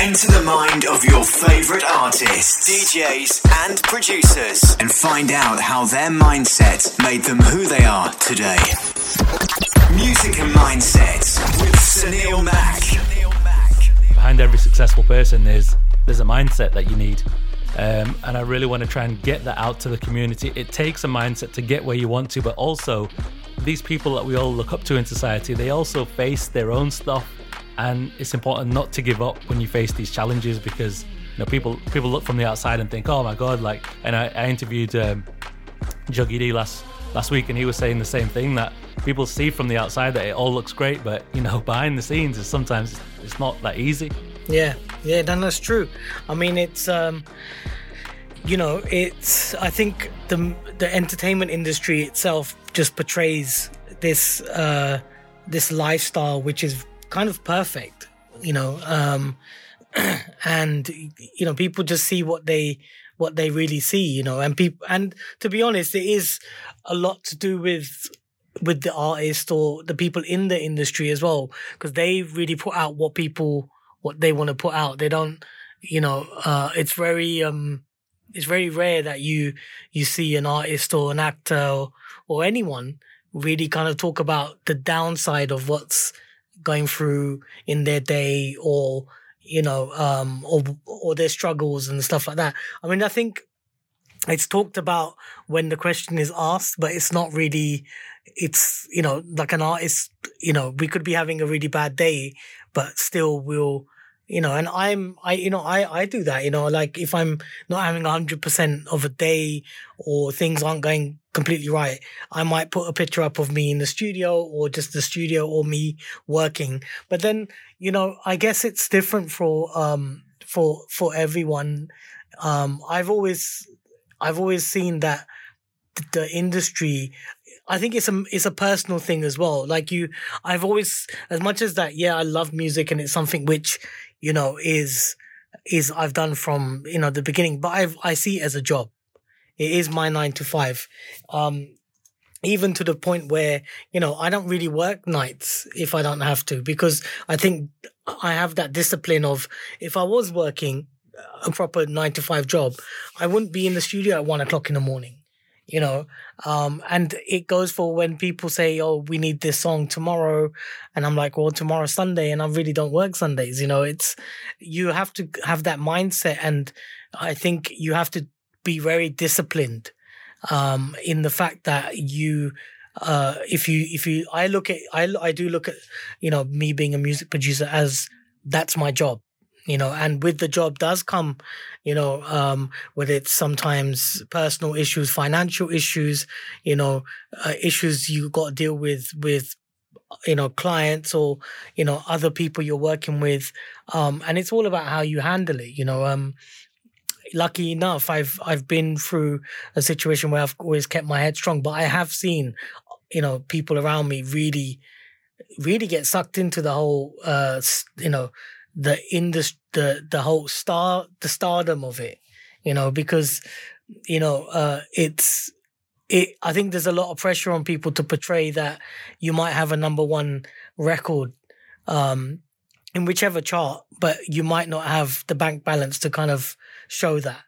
Enter the mind of your favorite artists, DJs, and producers and find out how their mindset made them who they are today. Music and Mindsets with Sunil Mack. Behind every successful person, there's there's a mindset that you need. Um, and I really want to try and get that out to the community. It takes a mindset to get where you want to, but also these people that we all look up to in society, they also face their own stuff, and it's important not to give up when you face these challenges because you know people people look from the outside and think, oh my god, like. And I, I interviewed um, Juggy D last last week, and he was saying the same thing that people see from the outside that it all looks great, but you know behind the scenes, is sometimes it's not that easy. Yeah, yeah, then that's true. I mean, it's um, you know, it's. I think the the entertainment industry itself just portrays this uh, this lifestyle, which is kind of perfect. You know, um, and you know, people just see what they what they really see. You know, and people and to be honest, it is a lot to do with with the artist or the people in the industry as well, because they really put out what people what they want to put out. They don't, you know, uh, it's very, um, it's very rare that you, you see an artist or an actor or, or anyone really kind of talk about the downside of what's going through in their day or, you know, um, or, or their struggles and stuff like that. I mean, I think it's talked about when the question is asked, but it's not really, it's, you know, like an artist, you know, we could be having a really bad day, but still we'll, you know, and I'm, I, you know, I, I do that, you know, like if I'm not having hundred percent of a day or things aren't going completely right, I might put a picture up of me in the studio or just the studio or me working. But then, you know, I guess it's different for, um, for, for everyone. Um, I've always, I've always seen that the industry I think it's a it's a personal thing as well. Like you, I've always, as much as that, yeah, I love music and it's something which you know is is I've done from you know the beginning, but I I see it as a job. It is my nine to five. Um, even to the point where you know I don't really work nights if I don't have to because I think I have that discipline of if I was working a proper nine to five job, I wouldn't be in the studio at one o'clock in the morning you know um, and it goes for when people say oh we need this song tomorrow and i'm like well tomorrow's sunday and i really don't work sundays you know it's you have to have that mindset and i think you have to be very disciplined um, in the fact that you uh, if you if you i look at i i do look at you know me being a music producer as that's my job you know and with the job does come you know um whether it's sometimes personal issues financial issues you know uh, issues you got to deal with with you know clients or you know other people you're working with um and it's all about how you handle it you know um lucky enough i've i've been through a situation where i've always kept my head strong but i have seen you know people around me really really get sucked into the whole uh you know the industry, the the whole star, the stardom of it, you know, because you know, uh, it's it. I think there's a lot of pressure on people to portray that you might have a number one record, um, in whichever chart, but you might not have the bank balance to kind of show that.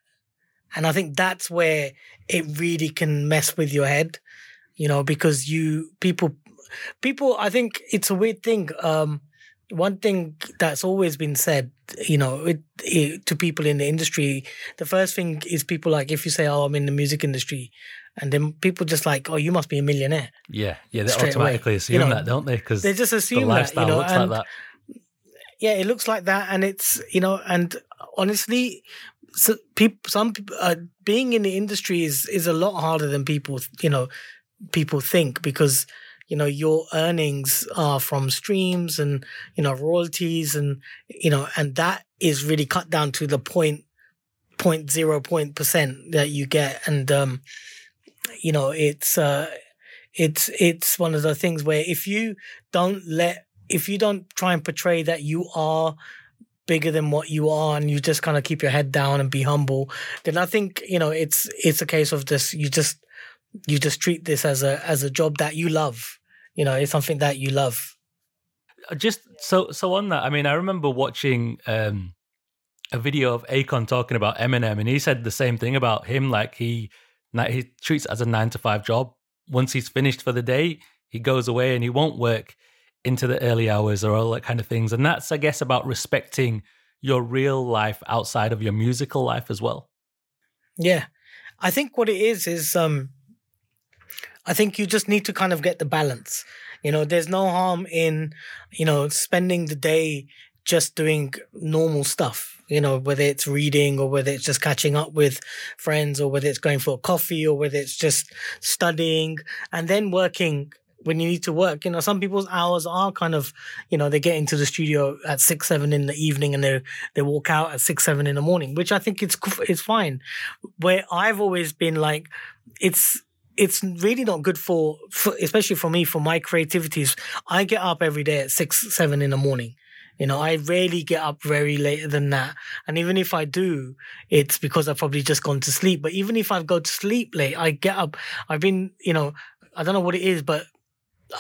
And I think that's where it really can mess with your head, you know, because you people people I think it's a weird thing. Um one thing that's always been said, you know, it, it, to people in the industry, the first thing is people like if you say, "Oh, I'm in the music industry," and then people just like, "Oh, you must be a millionaire." Yeah, yeah, they automatically away. assume you know, that, don't they? Because they just assume the that, you know, looks and, like that. Yeah, it looks like that, and it's you know, and honestly, so people, some people, uh, being in the industry is is a lot harder than people, you know, people think because you know your earnings are from streams and you know royalties and you know and that is really cut down to the point point zero point percent that you get. And um you know it's uh it's it's one of the things where if you don't let if you don't try and portray that you are bigger than what you are and you just kind of keep your head down and be humble then i think you know it's it's a case of this you just you just treat this as a as a job that you love you know, it's something that you love. Uh, just so so on that, I mean, I remember watching um a video of Akon talking about Eminem, and he said the same thing about him. Like he he treats it as a nine to five job. Once he's finished for the day, he goes away and he won't work into the early hours or all that kind of things. And that's, I guess, about respecting your real life outside of your musical life as well. Yeah. I think what it is is um I think you just need to kind of get the balance. You know, there's no harm in, you know, spending the day just doing normal stuff, you know, whether it's reading or whether it's just catching up with friends or whether it's going for a coffee or whether it's just studying and then working when you need to work. You know, some people's hours are kind of, you know, they get into the studio at six, seven in the evening and they they walk out at six, seven in the morning, which I think it's it's fine. Where I've always been like, it's it's really not good for, for especially for me for my creativities. I get up every day at six, seven in the morning. You know, I rarely get up very later than that. And even if I do, it's because I've probably just gone to sleep. But even if I go to sleep late, I get up. I've been, you know, I don't know what it is, but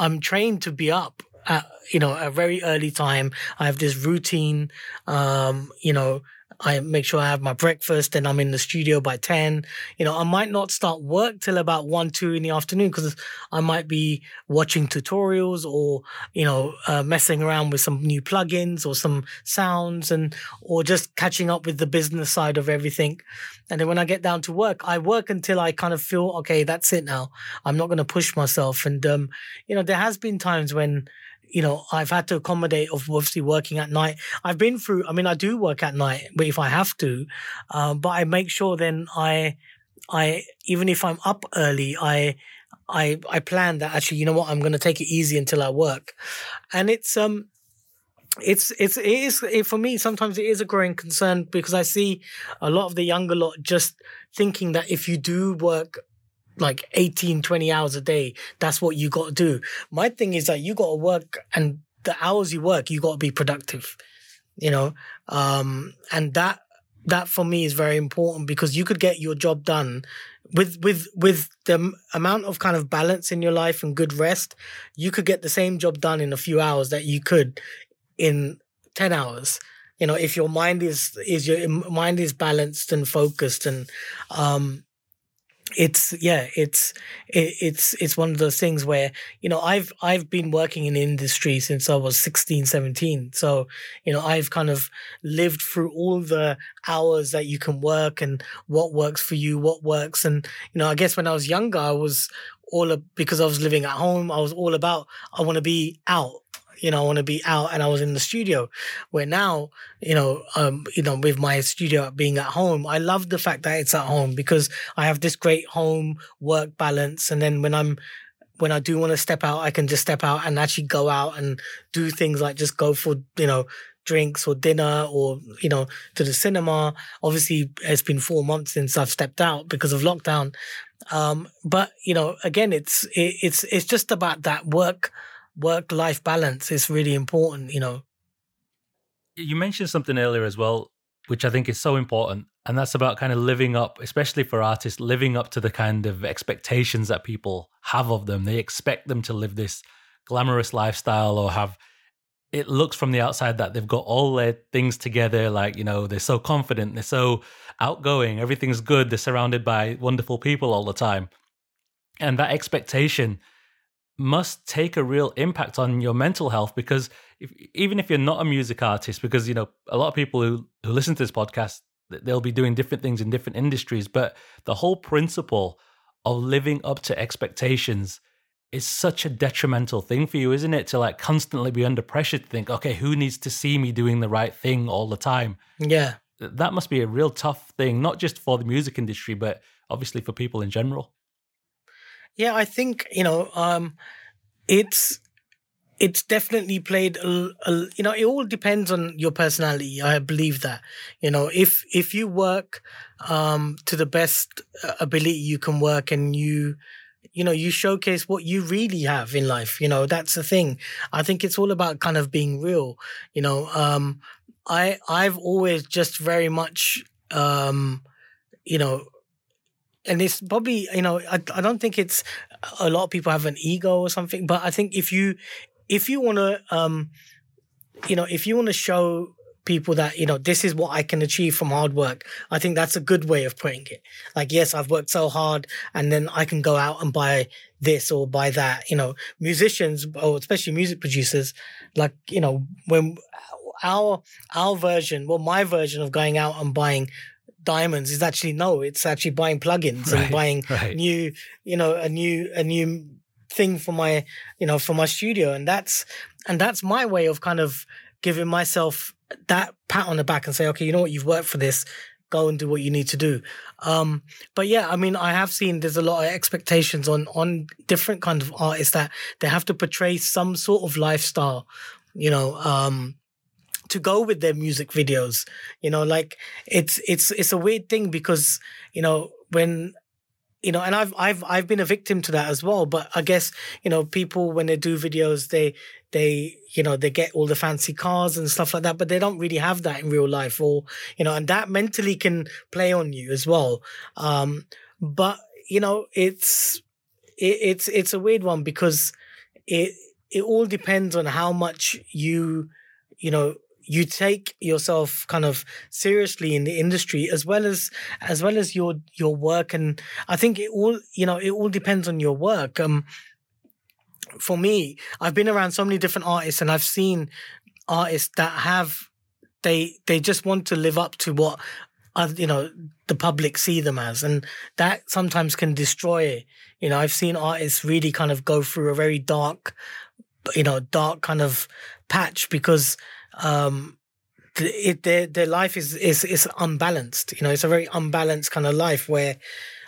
I'm trained to be up at you know a very early time. I have this routine. Um, you know, I make sure I have my breakfast and I'm in the studio by 10. You know, I might not start work till about 1, 2 in the afternoon because I might be watching tutorials or, you know, uh, messing around with some new plugins or some sounds and, or just catching up with the business side of everything. And then when I get down to work, I work until I kind of feel, okay, that's it now. I'm not going to push myself. And, um, you know, there has been times when, you know, I've had to accommodate of obviously working at night. I've been through, I mean, I do work at night, but if I have to, um, but I make sure then I, I, even if I'm up early, I, I, I plan that actually, you know what, I'm going to take it easy until I work. And it's, um, it's it's it is it, for me sometimes it is a growing concern because i see a lot of the younger lot just thinking that if you do work like 18, 20 hours a day. That's what you got to do. My thing is that you got to work and the hours you work, you got to be productive, you know? Um, and that, that for me is very important because you could get your job done with, with, with the amount of kind of balance in your life and good rest. You could get the same job done in a few hours that you could in 10 hours you know if your mind is is your mind is balanced and focused and um it's yeah it's it, it's it's one of those things where you know i've i've been working in industry since i was 16 17 so you know i've kind of lived through all the hours that you can work and what works for you what works. And you know i guess when i was younger i was all because i was living at home i was all about i want to be out you know, I want to be out and I was in the studio. Where now, you know, um, you know, with my studio being at home, I love the fact that it's at home because I have this great home work balance. And then when I'm when I do want to step out, I can just step out and actually go out and do things like just go for, you know, drinks or dinner or, you know, to the cinema. Obviously, it's been four months since I've stepped out because of lockdown. Um, but, you know, again, it's, it, it's, it's just about that work work life balance is really important, you know. You mentioned something earlier as well, which I think is so important. And that's about kind of living up, especially for artists, living up to the kind of expectations that people have of them. They expect them to live this glamorous lifestyle or have it looks from the outside that they've got all their things together like you know they're so confident they're so outgoing everything's good they're surrounded by wonderful people all the time and that expectation must take a real impact on your mental health because if, even if you're not a music artist because you know a lot of people who, who listen to this podcast they'll be doing different things in different industries but the whole principle of living up to expectations is such a detrimental thing for you isn't it? To like constantly be under pressure to think okay who needs to see me doing the right thing all the time? Yeah. That must be a real tough thing not just for the music industry but obviously for people in general yeah, I think you know, um, it's it's definitely played a, a, you know it all depends on your personality. I believe that you know if if you work um to the best uh, ability you can work and you you know you showcase what you really have in life you know that's the thing. I think it's all about kind of being real you know um i i've always just very much um you know and it's probably you know I, I don't think it's a lot of people have an ego or something but i think if you if you want to um you know if you want to show people that you know this is what I can achieve from hard work. I think that's a good way of putting it. Like, yes, I've worked so hard, and then I can go out and buy this or buy that. You know, musicians or especially music producers, like you know, when our our version, well, my version of going out and buying diamonds is actually no, it's actually buying plugins Right, and buying right. new, you know, a new a new thing for my, you know, for my studio, and that's and that's my way of kind of giving myself that pat on the back and say, okay, you know what, you've worked for this. Go and do what you need to do. Um, but yeah, I mean, I have seen there's a lot of expectations on on different kind of artists that they have to portray some sort of lifestyle, you know, um, to go with their music videos. You know, like it's it's it's a weird thing because you know when you know, and I've I've I've been a victim to that as well. But I guess you know, people when they do videos, they they you know they get all the fancy cars and stuff like that, but they don't really have that in real life, or you know, and that mentally can play on you as well. Um, but you know, it's it, it's it's a weird one because it it all depends on how much you you know you take yourself kind of seriously in the industry as well as as well as your your work. And i think it all you know it all depends on your work. Um for me i've been around so many different artists and i've seen artists that have they they just want to live up to what you know the public see them as. And that sometimes can destroy you know i've seen artists really kind of go through a very dark you know dark kind of patch because um it their their life is is is unbalanced you know it's a very unbalanced kind of life where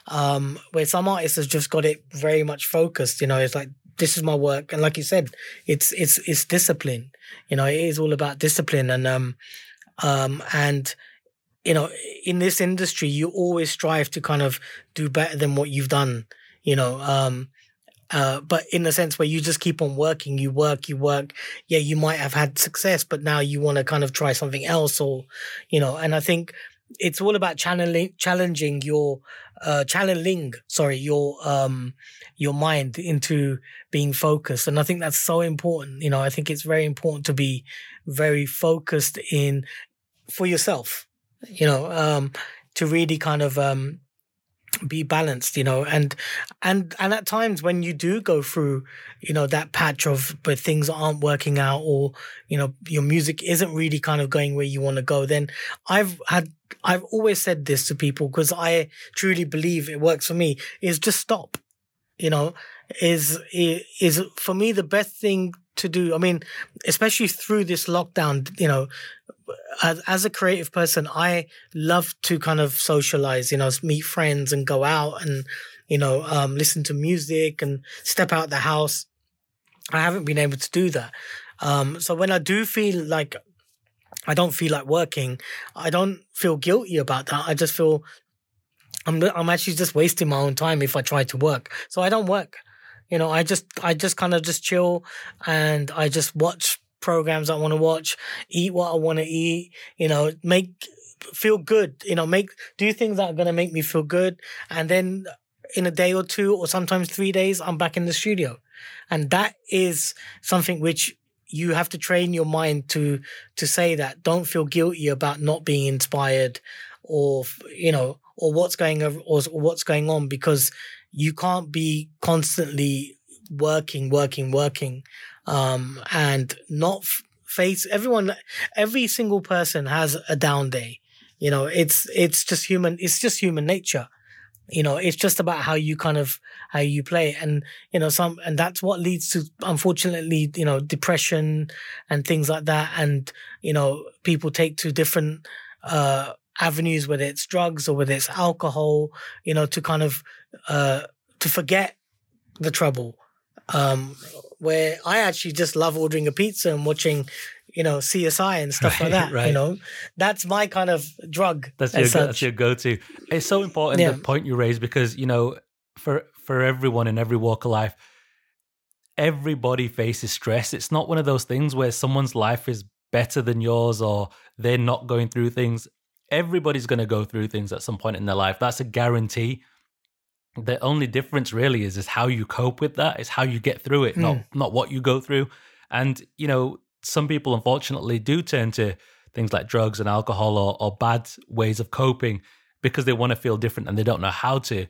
um where some artists have just got it very much focused you know it's like this is my work. And like you said it's it's it's discipline you know it is all about discipline. And um um and you know in this industry you always strive to kind of do better than what you've done you know um uh, but in the sense where you just keep on working, you work, you work. Yeah, you might have had success, but now you want to kind of try something else, or you know. And I think it's all about channeling, challenging your, uh, channeling, sorry, your um, your mind into being focused. And I think that's so important. You know, I think it's very important to be very focused in for yourself. You know, um, to really kind of um be balanced you know and and and at times when you do go through you know that patch of but things aren't working out or you know your music isn't really kind of going where you want to go then i've had i've always said this to people because i truly believe it works for me is just stop you know is is for me the best thing to do. I mean especially through this lockdown you know as, as a creative person, I love to kind of socialize, you know, meet friends and go out and, you know, um, listen to music and step out the house. I haven't been able to do that. Um, so when I do feel like I don't feel like working, I don't feel guilty about that. I just feel I'm, I'm actually just wasting my own time if I try to work. So I don't work. You know, I just, I just kind of just chill and I just watch programs I want to watch, eat what I want to eat, you know, make feel good, you know, make do things that are going to make me feel good and then in a day or two or sometimes 3 days I'm back in the studio. And that is something which you have to train your mind to to say that don't feel guilty about not being inspired or you know or what's going or, or what's going on because you can't be constantly working working working um, and not face everyone. Every single person has a down day. You know, it's it's just human. It's just human nature. You know, it's just about how you kind of how you play, and you know, some and that's what leads to unfortunately, you know, depression and things like that. And you know, people take to different uh, avenues, whether it's drugs or whether it's alcohol. You know, to kind of uh, to forget the trouble um, where I actually just love ordering a pizza and watching, you know, CSI and stuff Right, like that. right. You know, that's my kind of drug. That's your such. that's your go-to. It's so important Yeah. the point you raise because you know for for everyone in every walk of life, everybody faces stress. It's not one of those things where someone's life is better than yours or they're not going through things. Everybody's going to go through things at some point in their life. That's a guarantee. The only difference really is is how you cope with that. Is how you get through it, not not what you go through. And you know, some people unfortunately do turn to things like drugs and alcohol or, or bad ways of coping because they want to feel different and they don't know how to.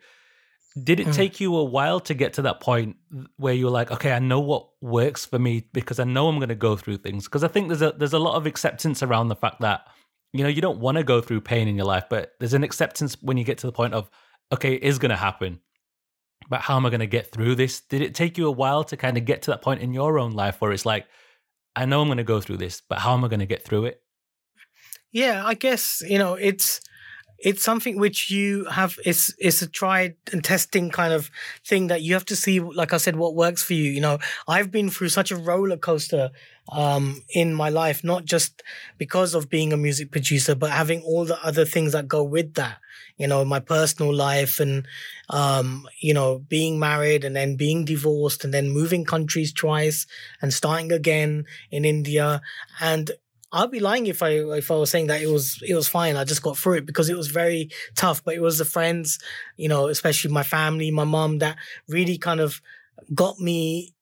Did it mm. take you a while to get to that point where you're like, okay, I know what works for me because I know I'm going to go through things? Because I think there's a there's a lot of acceptance around the fact that you know you don't want to go through pain in your life, but there's an acceptance when you get to the point of okay, it is going to happen, but how am I going to get through this? Did it take you a while to kind of get to that point in your own life where it's like, I know I'm going to go through this, but how am I going to get through it? Yeah, I guess you know it's it's something which you have it's it's a tried and testing kind of thing that you have to see like i said what works for you you know i've been through such a roller coaster um, in my life not just because of being a music producer but having all the other things that go with that you know my personal life and um, you know being married and then being divorced and then moving countries twice and starting again in india and I'd be lying if I if I was saying that it was it was fine. I just got through it because it was very tough. But it was the friends, you know, especially my family, my mom, that really kind of got me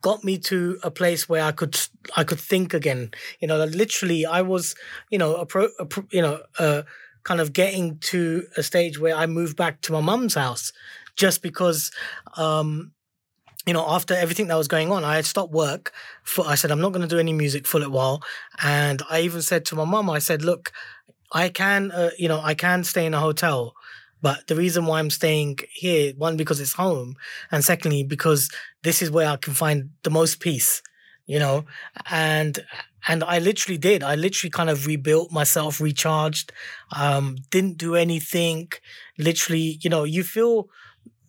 got me to a place where I could I could think again. You know, literally, I was you know a pro, a pro you know uh, kind of getting to a stage where I moved back to my mum's house just because um, you know, after everything that was going on, I had stopped work. For I said I'm not going to do any music for a while, and I even said to my mum, I said, "Look, I can, uh, you know, I can stay in a hotel, but the reason why I'm staying here, one because it's home, and secondly because this is where I can find the most peace, you know." And and I literally did. I literally kind of rebuilt myself, recharged, um, didn't do anything. Literally, you know, you feel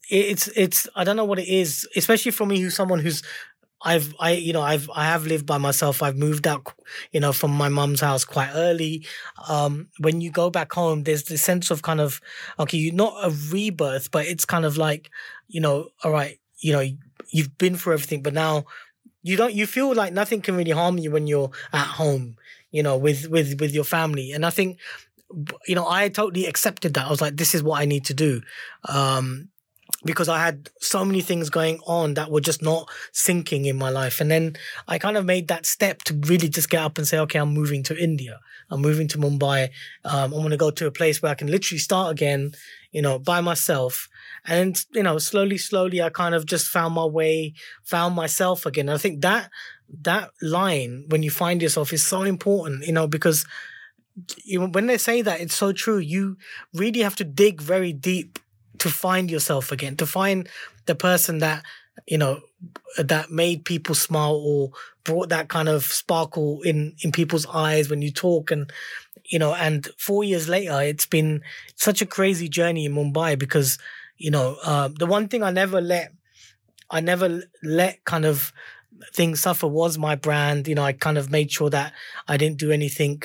it's it's I don't know what it is, especially for me, who's someone who's I've I you know I've I have lived by myself. I've moved out, you know, from my mum's house quite early. Um, when you go back home, there's this sense of kind of okay, you're not a rebirth, but it's kind of like you know, all right, you know, you've been through everything, but now you don't. You feel like nothing can really harm you when you're at home, you know, with with with your family. And I think you know, I totally accepted that. I was like, this is what I need to do. Um, because I had so many things going on that were just not sinking in my life. And then I kind of made that step to really just get up and say, okay, I'm moving to India. I'm moving to Mumbai. Um, I'm going to go to a place where I can literally start again, you know, by myself. And, you know, slowly, slowly, I kind of just found my way, found myself again. And I think that, that line, when you find yourself is so important, you know, because you, when they say that, it's so true. You really have to dig very deep to find yourself again, to find the person that, you know, that made people smile or brought that kind of sparkle in, in people's eyes when you talk. And, you know, and four years later, it's been such a crazy journey in Mumbai because, you know, uh, the one thing I never let, I never let kind of things suffer was my brand. You know, I kind of made sure that I didn't do anything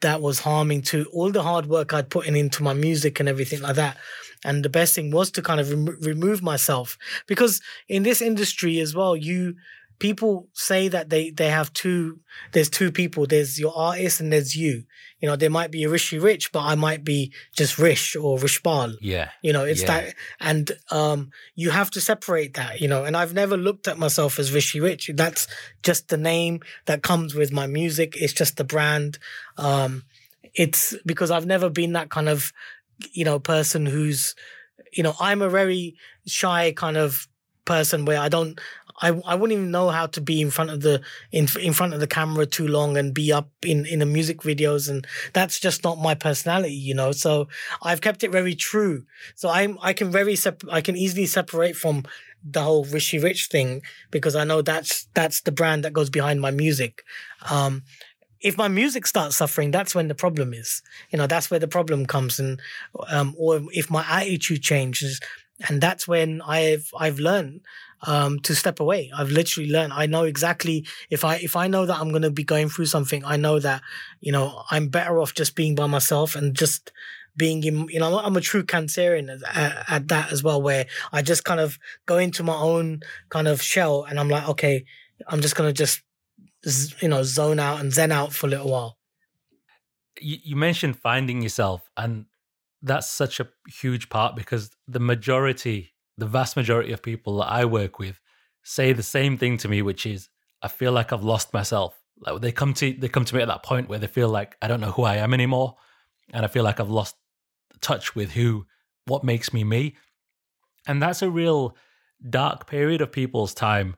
that was harming to all the hard work I'd put in into my music and everything like that. And the best thing was to kind of rem- remove myself because in this industry as well, you people say that they they have two. There's two people. There's your artist and there's you. You know, there might be a Rishi Rich, but I might be just Rish or Rishpal. Yeah. You know, it's yeah. that, and um, you have to separate that. You know, and I've never looked at myself as Rishi Rich. That's just the name that comes with my music. It's just the brand. Um, it's because I've never been that kind of you know, person who's, you know, I'm a very shy kind of person where I don't, I, I wouldn't even know how to be in front of the in in front of the camera too long and be up in in the music videos and that's just not my personality you know? So I've kept it very true. So I'm I can very sep- I can easily separate from the whole Rishi Rich thing because I know that's that's the brand that goes behind my music. Um if my music starts suffering, that's when the problem is. You know, that's where the problem comes, and um, or if my attitude changes, and that's when I've I've learned um, to step away. I've literally learned. I know exactly if I if I know that I'm going to be going through something, I know that you know I'm better off just being by myself and just being in. You know, I'm a true Cancerian at, at that as well, where I just kind of go into my own kind of shell, and I'm like, okay, I'm just gonna just you know, zone out and zen out for a little while. You, you mentioned finding yourself, and that's such a huge part because the majority, the vast majority of people that I work with say the same thing to me, which is, I feel like I've lost myself. like they come to they come to me at that point where they feel like I don't know who I am anymore, and I feel like I've lost touch with who what makes me me, and that's a real dark period of people's time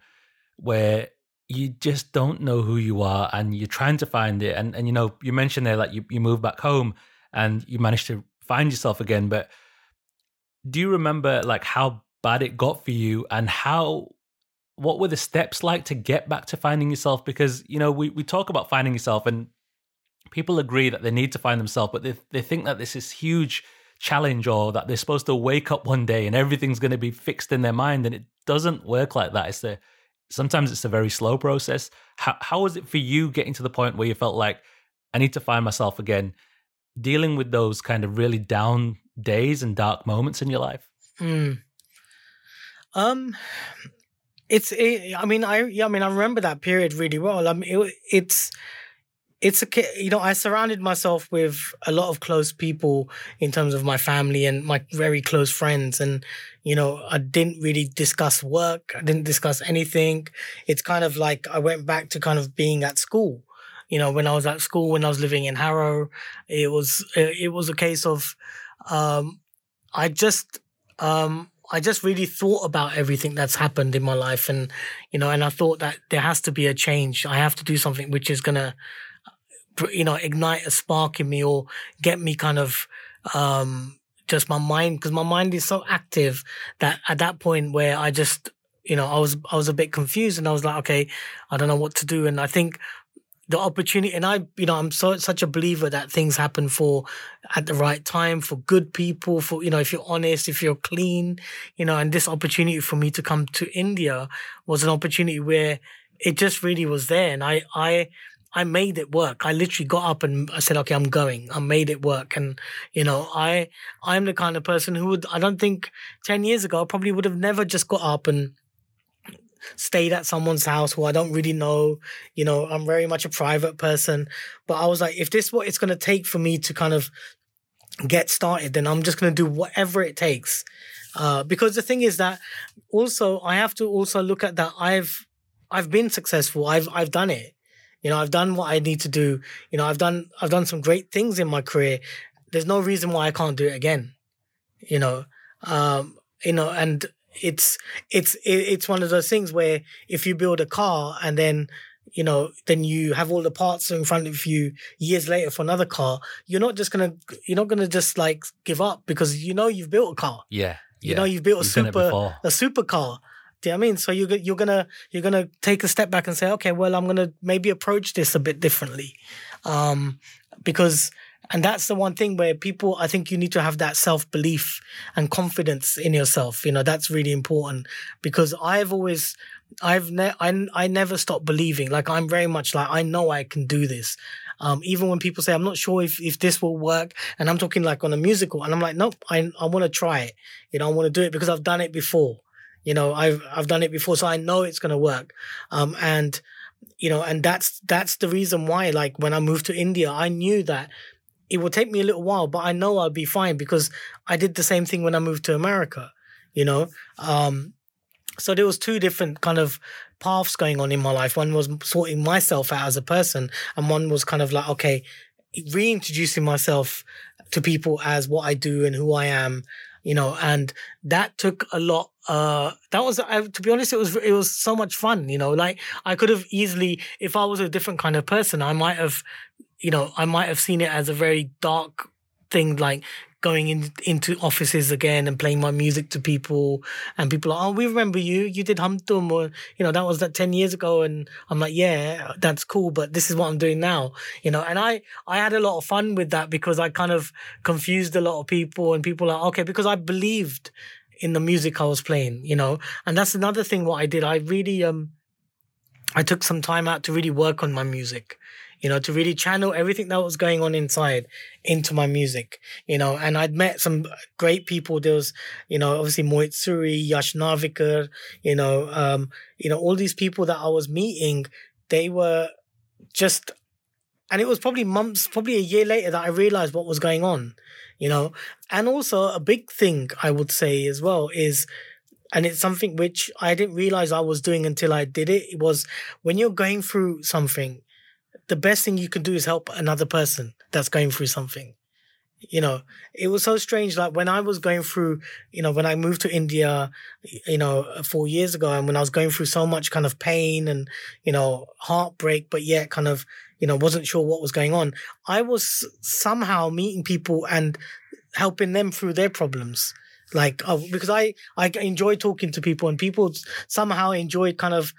where you just don't know who you are and you're trying to find it. And and you know you mentioned there like you, you moved back home and you managed to find yourself again but do you remember like how bad it got for you and how what were the steps like to get back to finding yourself? Because you know we, we talk about finding yourself and people agree that they need to find themselves but they, they think that this is huge challenge or that they're supposed to wake up one day and everything's going to be fixed in their mind and it doesn't work like that. It's a sometimes it's a very slow process how, how was it for you getting to the point where you felt like i need to find myself again dealing with those kind of really down days and dark moments in your life Mm. Um, it's. It, I mean, I. Yeah, I mean, I remember that period really well. I mean, it, it's. It's a. You know, I surrounded myself with a lot of close people in terms of my family and my very close friends, and you know, I didn't really discuss work. I didn't discuss anything. It's kind of like I went back to kind of being at school. You know, when I was at school, when I was living in Harrow, it was it was a case of, um, I just um I just really thought about everything that's happened in my life and you know and I thought that there has to be a change I have to do something which is going to you know ignite a spark in me or get me kind of um just my mind because my mind is so active that at that point where I just you know I was I was a bit confused and I was like okay I don't know what to do. And I think the opportunity and I you know I'm so such a believer that things happen for at the right time for good people for you know if you're honest if you're clean you know and this opportunity for me to come to India was an opportunity where it just really was there. And I I I made it work. I literally got up and I said, okay, I'm going. I made it work. And, you know, I, I'm the kind of person who would, I don't think 10 years ago, I probably would have never just got up and stayed at someone's house who I don't really know. You know, I'm very much a private person. But I was like, if this is what it's going to take for me to kind of get started, then I'm just going to do whatever it takes. Uh, because the thing is that also I have to also look at that I've I've been successful. I've I've done it. You know, I've done what I need to do. You know, I've done I've done some great things in my career. There's no reason why I can't do it again. You know, um, you know, and it's it's it's one of those things where if you build a car and then you know then you have all the parts in front of you years later for another car you're not just gonna you're not gonna just like give up because you know you've built a car yeah you know you've built a You've super a supercar do you know what I mean? So you're you're gonna you're gonna take a step back and say, okay, well, I'm gonna maybe approach this a bit differently, um, because and that's the one thing where people I think you need to have that self belief and confidence in yourself. You know, that's really important because I've always I've ne- I I never stop believing. Like I'm very much like I know I can do this. Um, even when people say I'm not sure if, if this will work, and I'm talking like on a musical, and I'm like, nope, I I want to try it. You know, I want to do it because I've done it before. You know, I've I've done it before, so I know it's gonna work. Um, and you know, and that's that's the reason why. Like when I moved to India, I knew that it would take me a little while, but I know I'll be fine because I did the same thing when I moved to America. You know, um, so there was two different kind of paths going on in my life. One was sorting myself out as a person, and one was kind of like okay, reintroducing myself to people as what I do and who I am. You know, and that took a lot. Uh, that was, I, to be honest, it was it was so much fun. You know, like I could have easily, if I was a different kind of person, I might have, you know, I might have seen it as a very dark thing, like going in, into offices again and playing my music to people. And people are, oh, we remember you, you did Humdum or, you know, that was that 10 years ago. And I'm like, yeah, that's cool, but this is what I'm doing now, you know, and I, I had a lot of fun with that because I kind of confused a lot of people and people are, okay, because I believed in the music I was playing, you know, and that's another thing what I did. I really, um, I took some time out to really work on my music, you know, to really channel everything that was going on inside into my music, you know, and I'd met some great people. There was, you know, obviously Mohit Suri, Yash Narvekar, you know, um, you know, all these people that I was meeting, they were just, and it was probably months, probably a year later that I realized what was going on, you know, and also a big thing I would say as well is, and it's something which I didn't realize I was doing until I did it. It was when you're going through something, the best thing you can do is help another person that's going through something. You know it was so strange like when i was going through you know when i moved to india you know four years ago and when i was going through so much kind of pain and you know heartbreak but yet kind of you know wasn't sure what was going on i was somehow meeting people and helping them through their problems. Like oh, because i i enjoy talking to people and people somehow enjoy kind of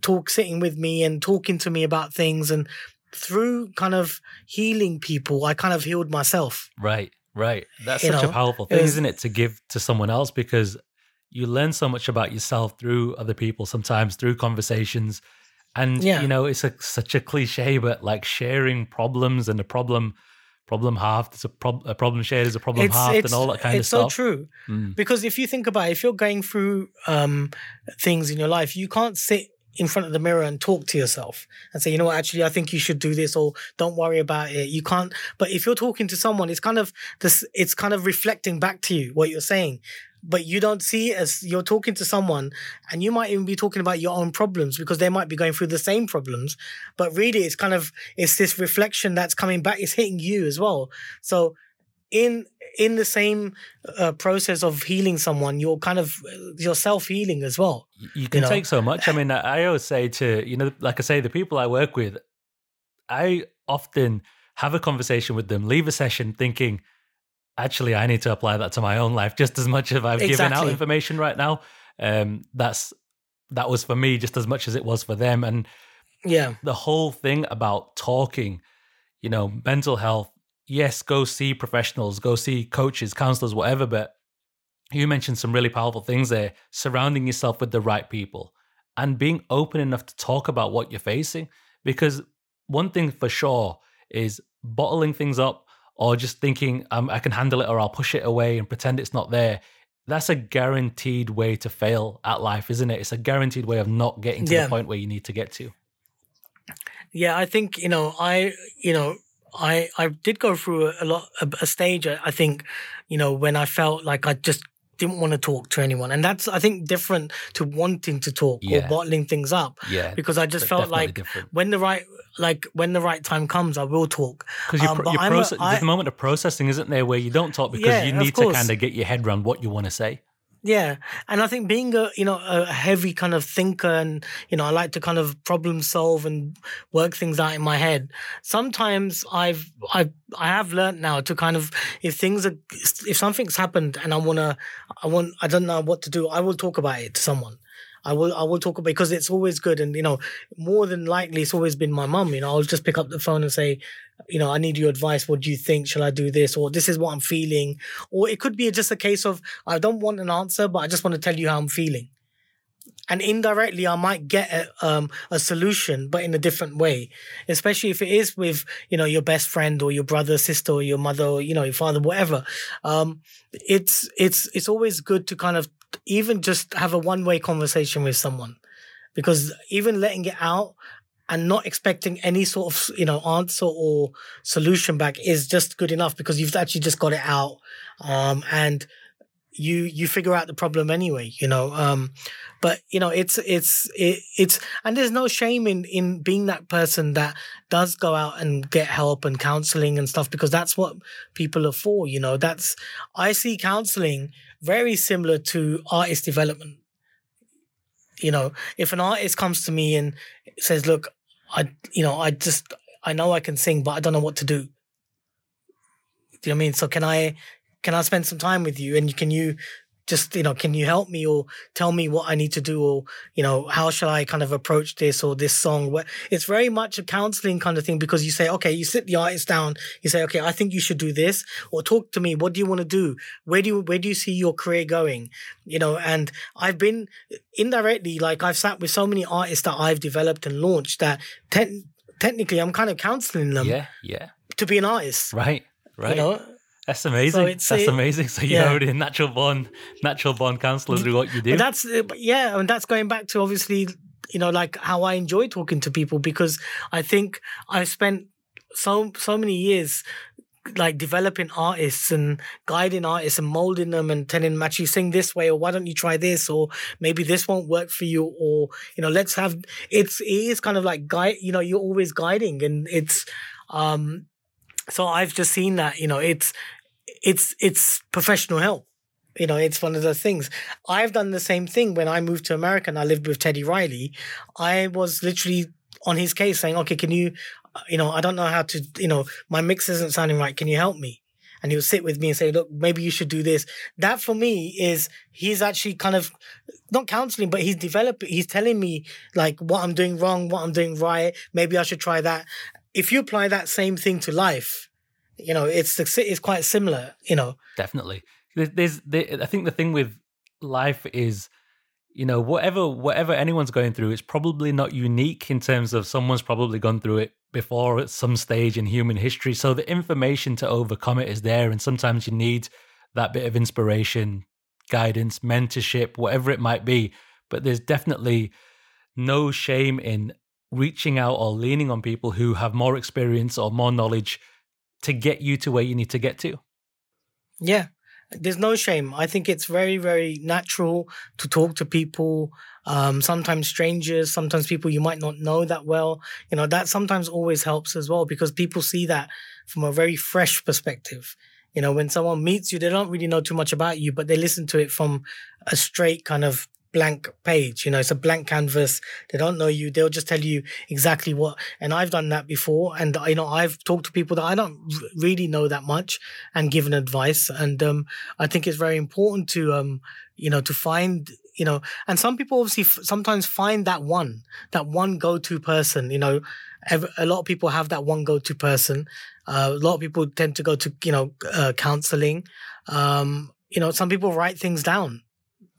talk sitting with me and talking to me about things and through kind of healing people, I kind of healed myself. Right, right. That's you such know, a powerful thing, was, isn't it, to give to someone else because you learn so much about yourself through other people, sometimes through conversations. And yeah. you know, it's a, such a cliche, but like sharing problems and a problem problem halved is a, prob- a problem shared is a problem it's, halved it's, and all that kind of stuff. It's so true. Mm. Because if you think about it, if you're going through um, things in your life, you can't sit in front of the mirror and talk to yourself and say, you know what, actually, I think you should do this or don't worry about it. You can't, but if you're talking to someone, it's kind of this, it's kind of reflecting back to you what you're saying, but you don't see it as you're talking to someone and you might even be talking about your own problems because they might be going through the same problems. But really, it's kind of, it's this reflection that's coming back, it's hitting you as well. So in in the same uh, process of healing someone, you're kind of you're self healing as well. You can you know? take so much. I mean, I always say to you know, like I say, the people I work with, I often have a conversation with them, leave a session thinking, actually, I need to apply that to my own life just as much as I've exactly. given out information right now. Um, that's that was for me just as much as it was for them, and yeah, the whole thing about talking, you know, mental health yes, go see professionals, go see coaches, counselors, whatever. But you mentioned some really powerful things there surrounding yourself with the right people and being open enough to talk about what you're facing. Because one thing for sure is bottling things up or just thinking um, I can handle it or I'll push it away and pretend it's not there. That's a guaranteed way to fail at life, isn't it? It's a guaranteed way of not getting to yeah. the point where you need to get to. Yeah, I think, you know, I, you know, I I did go through a, lot a, a stage. I think, you know, when I felt like I just didn't want to talk to anyone, and that's I think different to wanting to talk yeah. or bottling things up. Yeah, because I just felt like different. when the right like when the right time comes, I will talk. Because you're, um, you're proce- a, I, there's a moment of processing, isn't there, where you don't talk because yeah, you need to kind of get your head around what you want to say. Yeah, and I think being a you know a heavy kind of thinker, and you know I like to kind of problem solve and work things out in my head. Sometimes I've I I have learned now to kind of if things are if something's happened and I wanna I want I don't know what to do, I will talk about it to someone. I will I will talk about because it's always good and you know more than likely it's always been my mum you know I'll just pick up the phone and say you know I need your advice. What do you think? Shall I do this? Or this is what I'm feeling. Or it could be just a case of I don't want an answer but I just want to tell you how I'm feeling. And indirectly I might get a, um, a solution, but in a different way. Especially if it is with you know your best friend or your brother, sister, or your mother, or you know your father, whatever. Um, it's it's it's always good to kind of even just have a one way conversation with someone, because even letting it out and not expecting any sort of you know answer or solution back is just good enough because you've actually just got it out um, and you you figure out the problem anyway you know um but you know it's it's it, it's and there's no shame in in being that person that does go out and get help and counseling and stuff because that's what people are for you know that's i see counseling very similar to artist development. You know if an artist comes to me and says look i you know i just i know i can sing but i don't know what to do do you know what I mean? So can I can I spend some time with you? And can you just, you know, can you help me or tell me what I need to do? Or, you know, how shall I kind of approach this or this song? It's very much a counseling kind of thing because you say, okay, you sit the artist down. You say, okay, I think you should do this or talk to me. What do you want to do? Where do you, where do you see your career going? You know, and I've been indirectly, like I've sat with so many artists that I've developed and launched that te- technically I'm kind of counseling them. Yeah. Yeah. To be an artist. Right. Right. You know, that's amazing. So that's amazing. So you're yeah. already a natural born, natural born counselor through what you do. But that's yeah, and that's going back to obviously, you know, like how I enjoy talking to people because I think I spent so so many years like developing artists and guiding artists and molding them and telling them actually sing this way or why don't you try this or maybe this won't work for you or you know let's have it's it is kind of like guide you know you're always guiding and it's um so I've just seen that you know it's it's it's professional help you know it's one of those things I've done the same thing when I moved to America and I lived with Teddy Riley I was literally on his case saying okay can you you know, I don't know how to, you know, my mix isn't sounding right. Can you help me? And he'll sit with me and say, look, maybe you should do this. That for me is he's actually kind of not counseling, but he's developing, he's telling me like what I'm doing wrong, what I'm doing right. Maybe I should try that. If you apply that same thing to life, you know, it's it's quite similar, you know. Definitely. There's, there, I think the thing with life is you know whatever whatever anyone's going through it's probably not unique in terms of someone's probably gone through it before at some stage in human history so the information to overcome it is there and sometimes you need that bit of inspiration guidance mentorship whatever it might be but there's definitely no shame in reaching out or leaning on people who have more experience or more knowledge to get you to where you need to get to yeah there's no shame. I think it's very, very natural to talk to people, um, sometimes strangers, sometimes people you might not know that well. You know, that sometimes always helps as well because people see that from a very fresh perspective. You know, when someone meets you, they don't really know too much about you, but they listen to it from a straight kind of blank page. You know, it's a blank canvas. They don't know you. They'll just tell you exactly what. And I've done that before. And, you know, I've talked to people that I don't really know that much and given advice. And, um, I think it's very important to, um, you know, to find, you know, and some people obviously f- sometimes find that one, that one go-to person, you know, a lot of people have that one go-to person. Uh, a lot of people tend to go to, you know, uh, counseling. Um, you know, some people write things down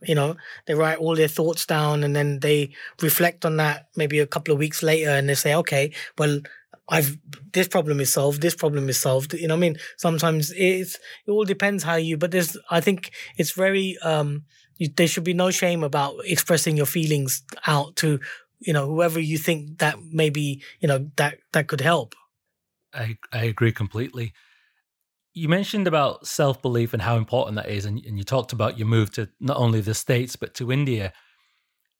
you know they write all their thoughts down and then they reflect on that maybe a couple of weeks later and they say okay well i've this problem is solved this problem is solved you know i mean? Sometimes it's it all depends how you but there's i think it's very um you, there should be no shame about expressing your feelings out to you know whoever you think that maybe you know that that could help. I i agree completely you mentioned about self belief and how important that is, and, and you talked about your move to not only the States, but to India.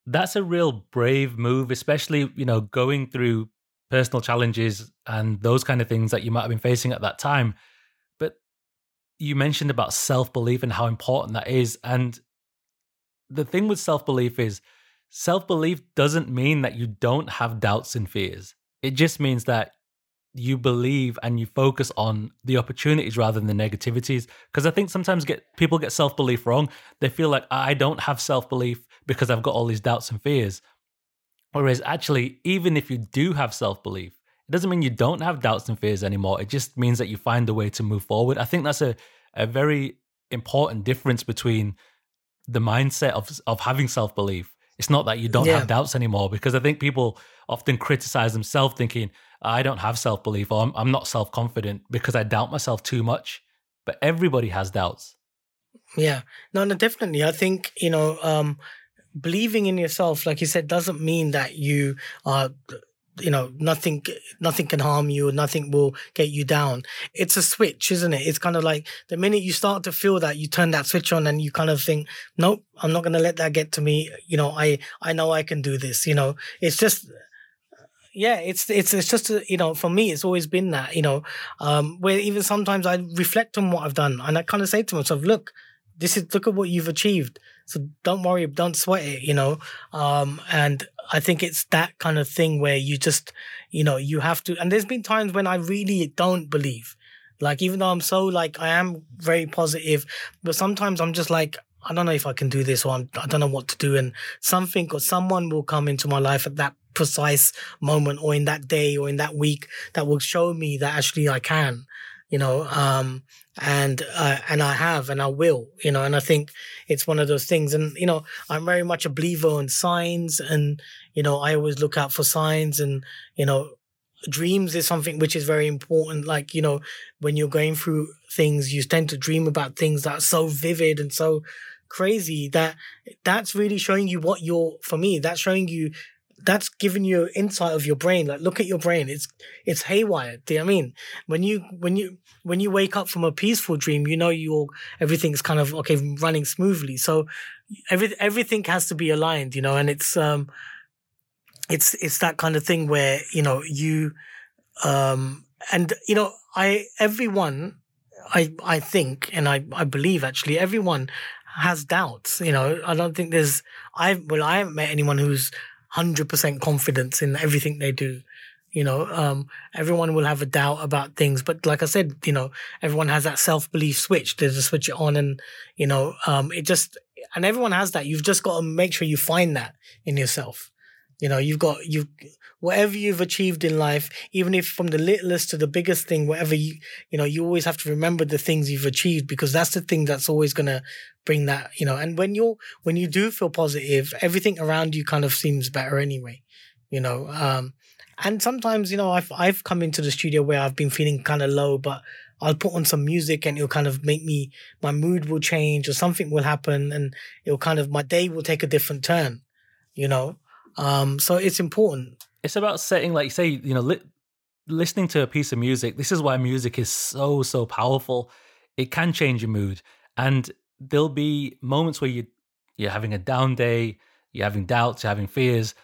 That's a real brave move, especially, you know, going through personal challenges and those kind of things that you might have been facing at that time. But you mentioned about self belief and how important that is. And the thing with self belief is self belief doesn't mean that you don't have doubts and fears. It just means that you believe and you focus on the opportunities rather than the negativities. Because i think sometimes get people get self-belief wrong. They feel like i don't have self-belief because i've got all these doubts and fears. Whereas actually even if you do have self-belief it doesn't mean you don't have doubts and fears anymore. It just means that you find a way to move forward. I think that's a, a very important difference between the mindset of, of having self-belief. It's not that you don't yeah. have doubts anymore because i think people often criticize themselves thinking I don't have self belief or I'm, I'm not self confident because I doubt myself too much. But everybody has doubts. Yeah, no, no, definitely. I think, you know, um, believing in yourself, like you said, doesn't mean that you are you know nothing nothing can harm you nothing will get you down it's a switch isn't it it's kind of like the minute you start to feel that you turn that switch on and you kind of think nope i'm not going to let that get to me you know i i know i can do this you know it's just yeah, it's it's it's just a, you know for me it's always been that you know um, where even sometimes I reflect on what I've done and I kind of say to myself, look, this is look at what you've achieved. So don't worry, don't sweat it, you know. Um, and I think it's that kind of thing where you just you know you have to. And there's been times when I really don't believe. Like even though I'm so like I am very positive, but sometimes I'm just like I don't know if I can do this or I'm, I do not know what to do. And something or someone will come into my life at that precise moment or in that day or in that week that will show me that actually I can, you know, um, and, uh, and I have and I will, you know, and I think it's one of those things. And, you know, I'm very much a believer in signs and, you know, I always look out for signs and, you know, dreams is something which is very important. Like, you know, when you're going through things, you tend to dream about things that are so vivid and so crazy that that's really showing you what you're, for me, that's showing you that's giving you insight of your brain. Like, look at your brain; it's it's haywire. Do you know I mean? When you when you when you wake up from a peaceful dream, you know you're everything's kind of okay running smoothly. So every everything has to be aligned, you know, and it's um it's it's that kind of thing where you know you um and you know I everyone I I think and I I believe actually everyone has doubts. You know, I don't think there's I well I haven't met anyone who's hundred percent confidence in everything they do. You know, um, everyone will have a doubt about things, but like I said, you know, everyone has that self belief switch. They just switch it on, and you know, um, it just and everyone has that. You've just got to make sure you find that in yourself. You know, you've got you whatever you've achieved in life, even if from the littlest to the biggest thing, whatever you you know, you always have to remember the things you've achieved because that's the thing that's always gonna bring that, you know, and when you're when you do feel positive, everything around you kind of seems better anyway. You know, um and sometimes, you know, I've I've come into the studio where I've been feeling kind of low, but I'll put on some music and it'll kind of make me my mood will change or something will happen and it'll kind of my day will take a different turn, you know. Um, so it's important. It's about setting, like you say, you know, li- listening to a piece of music. This is why music is so so powerful. It can change your mood, and there'll be moments where you you're having a down day, you're having doubts, you're having fears.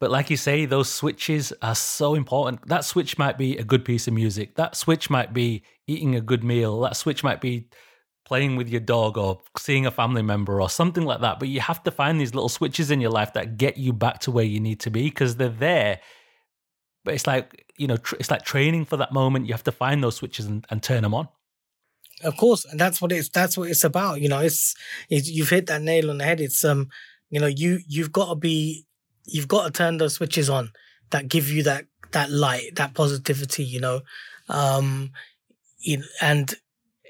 But like you say, those switches are so important. That switch might be a good piece of music. That switch might be eating a good meal. That switch might be playing with your dog or seeing a family member or something like that. But you have to find these little switches in your life that get you back to where you need to be because they're there. But it's like, you know, tr- it's like training for that moment. You have to find those switches and, and turn them on. Of course, and that's what it's that's what it's about. You know, it's, it's you've hit that nail on the head. It's um, you know, you you've got to be, you've got to turn those switches on that give you that that light, that positivity. You know, um, you and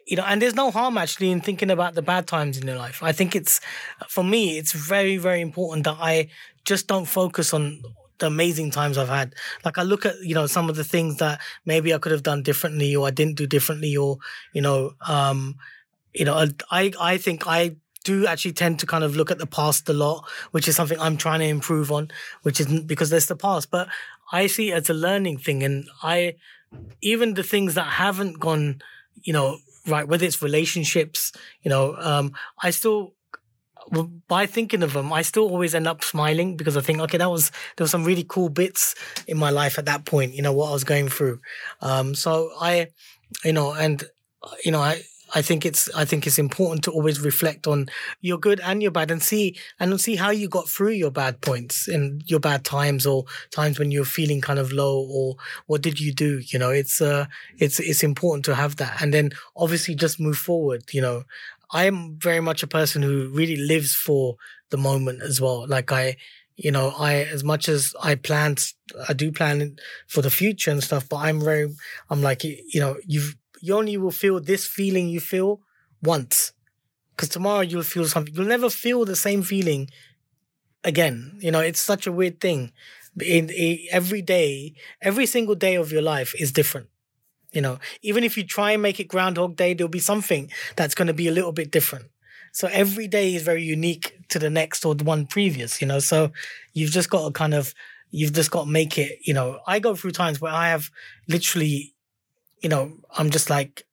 you know, and there's no harm actually in thinking about the bad times in your life. I think it's, for me, it's very, very important that I just don't focus on the amazing times I've had. Like I look at, you know, some of the things that maybe I could have done differently or I didn't do differently or, you know, um, you know, I, I think I do actually tend to kind of look at the past a lot, which is something I'm trying to improve on, which isn't because there's the past, but I see it as a learning thing. And I, even the things that haven't gone, you know, right, whether it's relationships, you know, um, I still, by thinking of them, I still always end up smiling because I think, okay, that was, there were some really cool bits in my life at that point, you know, what I was going through. Um, so I, you know, and, you know, I, I think it's I think it's important to always reflect on your good and your bad and see and see how you got through your bad points and your bad times or times when you're feeling kind of low or what did you do you know? It's uh it's it's important to have that. And then obviously just move forward you know? I am very much a person who really lives for the moment as well. Like I you know i as much as i plan i do plan for the future and stuff but i'm very i'm like you know you've you only will feel this feeling you feel once. Because tomorrow you'll feel something. You'll never feel the same feeling again. You know, it's such a weird thing. In, in, every day, every single day of your life is different. You know, even if you try and make it Groundhog Day, there'll be something that's going to be a little bit different. So every day is very unique to the next or the one previous, you know. So you've just got to kind of, you've just got to make it, you know. I go through times where I have literally you know, I'm just like,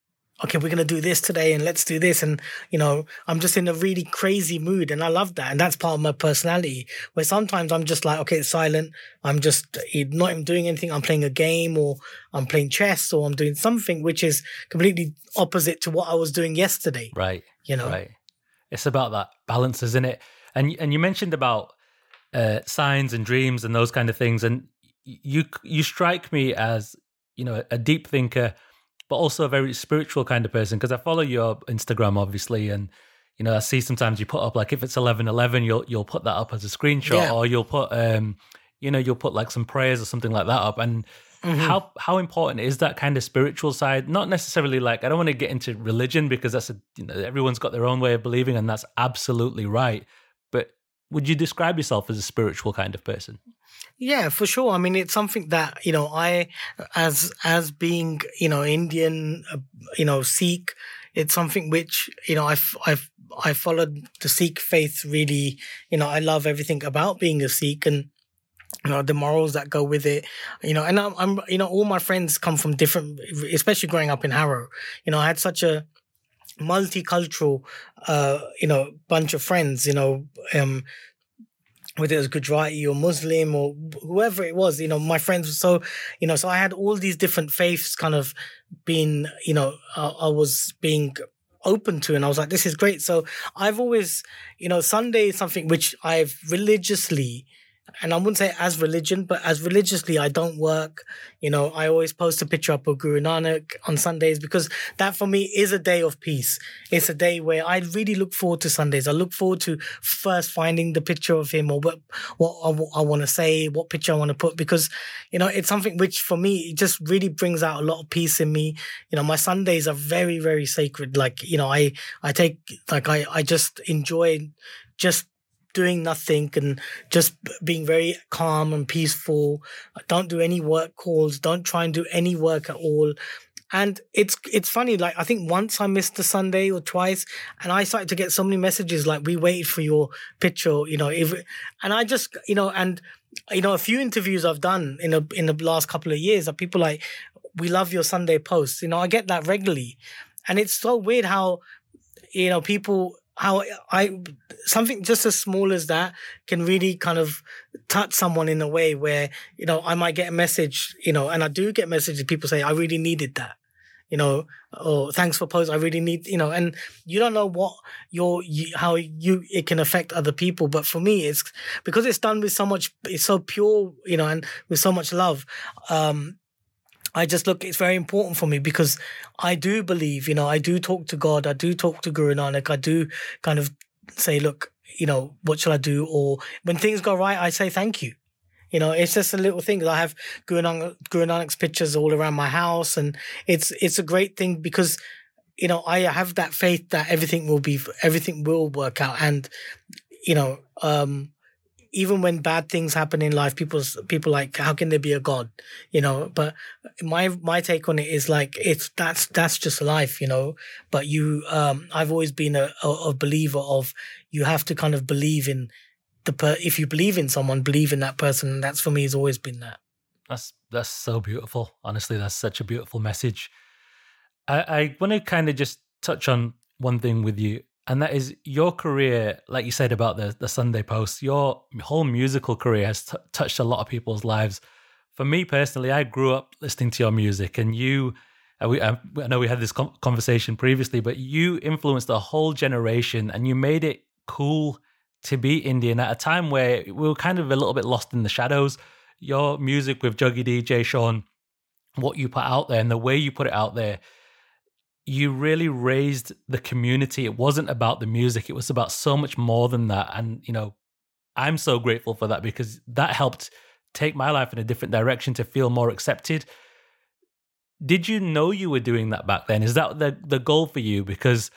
okay, we're going to do this today and let's do this. And, you know, I'm just in a really crazy mood and I love that. And that's part of my personality where sometimes I'm just like, okay, it's silent. I'm just not even doing anything. I'm playing a game or I'm playing chess or I'm doing something which is completely opposite to what I was doing yesterday. Right. You know, right. It's about that balance, isn't it? And, and you mentioned about, uh, signs and dreams and those kind of things. And you, you strike me as you know a deep thinker but also a very spiritual kind of person because I follow your Instagram obviously and you know I see sometimes you put up like if it's 11 11 you'll you'll put that up as a screenshot yeah. or you'll put um you know you'll put like some prayers or something like that up and mm-hmm. how how important is that kind of spiritual side not necessarily like I don't want to get into religion because that's a you know everyone's got their own way of believing and that's absolutely right but would you describe yourself as a spiritual kind of person yeah, for sure. I mean, it's something that you know, I as as being you know Indian, uh, you know Sikh, it's something which you know I've I've I followed the Sikh faith really. You know, I love everything about being a Sikh, and you know the morals that go with it you know and I'm, I'm you know all my friends come from different especially growing up in harrow you know i had such a multicultural uh you know bunch of friends you know um whether it was Gujarati or Muslim or whoever it was, you know, my friends were so, you know, so I had all these different faiths kind of being, you know, I was being open to and I was like, this is great. So I've always, you know, Sunday is something which I've religiously and I wouldn't say as religion, but as religiously, I don't work. You know, I always post a picture up of Guru Nanak on Sundays because that for me is a day of peace. It's a day where I really look forward to Sundays. I look forward to first finding the picture of him or what, what I, I want to say, what picture I want to put, because, you know, it's something which for me, it just really brings out a lot of peace in me. You know, my Sundays are very, very sacred. Like, you know, I, I take, like, I, I just enjoy just doing nothing and just being very calm and peaceful. Don't do any work calls. Don't try and do any work at all. And it's it's funny, like I think once I missed a Sunday or twice, and I started to get so many messages like we waited for your picture, you know, if and I just you know, and you know, a few interviews I've done in a in the last couple of years are people like, We love your Sunday posts. You know, I get that regularly. And it's so weird how, you know, people how I something just as small as that can really kind of touch someone in a way where you know I might get a message, you know, and I do get messages. People say I really needed that, you know, or thanks for post. I really need, you know, and you don't know what your you, how you it can affect other people. But for me, it's because it's done with so much, it's so pure, you know, and with so much love. Um, I just look, it's very important for me because I do believe, you know, I do talk to God, I do talk to Guru Nanak, I do kind of say, look, you know, what shall I do? Or when things go right, I say thank you. You know, it's just a little thing. I have Guru, Nanak, Guru Nanak's pictures all around my house, and it's it's a great thing because you know I have that faith that everything will be everything will work out, and you know, um, even when bad things happen in life, people people like, how can there be a God? You know, but my my take on it is like it's that's that's just life, you know. But you, um, I've always been a, a, a believer of you have to kind of believe in the per if you believe in someone, believe in that person. That's for me has always been that. That's that's so beautiful. Honestly, that's such a beautiful message. I, I want to kind of just touch on one thing with you and that is your career, like you said about the the Sunday Post. Your whole musical career has t- touched a lot of people's lives. For me personally, I grew up listening to your music, and you. Uh, we, uh, I know we had this conversation previously, but you influenced a whole generation, and you made it cool to be Indian at a time where we were kind of a little bit lost in the shadows. Your music with Juggy D Jay Sean, what you put out there, and the way you put it out there you really raised the community. It wasn't about the music, it was about so much more than that. And, you know, I'm so grateful for that because that helped take my life in a different direction to feel more accepted. Did you know you were doing that back then? Is that the, the goal for you? Because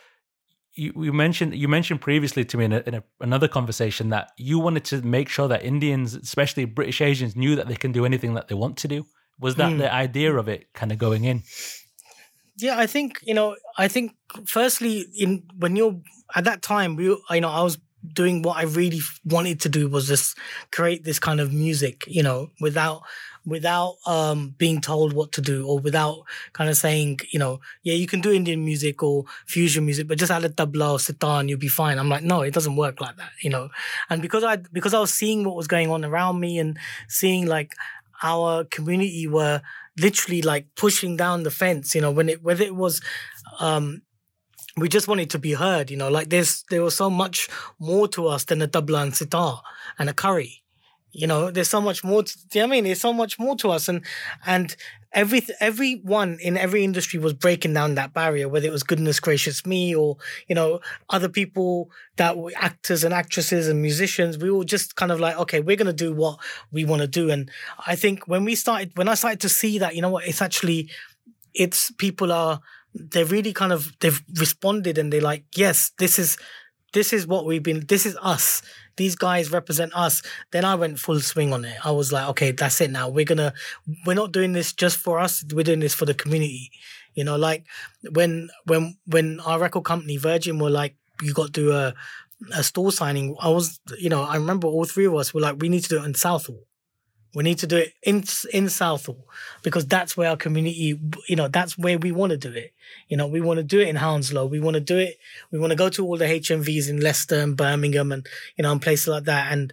you, you mentioned you mentioned previously to me in, a, in a, another conversation that you wanted to make sure that Indians, especially British Asians, knew that they can do anything that they want to do. Was that mm. the idea of it kind of going in? Yeah, I think you know. I think firstly, in when you're at that time, we, you know, I was doing what I really wanted to do was just create this kind of music, you know, without without um being told what to do or without kind of saying, you know, yeah, you can do Indian music or fusion music, but just add a tabla or sitar and you'll be fine. I'm like, no, it doesn't work like that, you know. And because I because I was seeing what was going on around me and seeing like our community were literally like pushing down the fence, you know, when it, whether it was, um, we just wanted to be heard, you know, like there's, there was so much more to us than a tabla and sitar and a curry. You know, there's so much more. To, you know I mean? There's so much more to us, and and every everyone in every industry was breaking down that barrier. Whether it was goodness gracious me or you know other people that were actors and actresses and musicians, we were just kind of like, okay, we're gonna do what we want to do. And I think when we started, when I started to see that, you know what, it's actually, it's people are they're really kind of they've responded and they're like, yes, this is this is what we've been. This is us these guys represent us. Then I went full swing on it. I was like, okay, that's it now. We're gonna, we're not doing this just for us. We're doing this for the community. You know, like when when when our record company Virgin were like, you got to do a a store signing. I was, you know, I remember all three of us were like, we need to do it in Southall. We need to do it in in Southall because that's where our community, you know, that's where we want to do it. You know, we want to do it in Hounslow. We want to do it. We want to go to all the HMVs in Leicester and Birmingham and you know, and places like that. And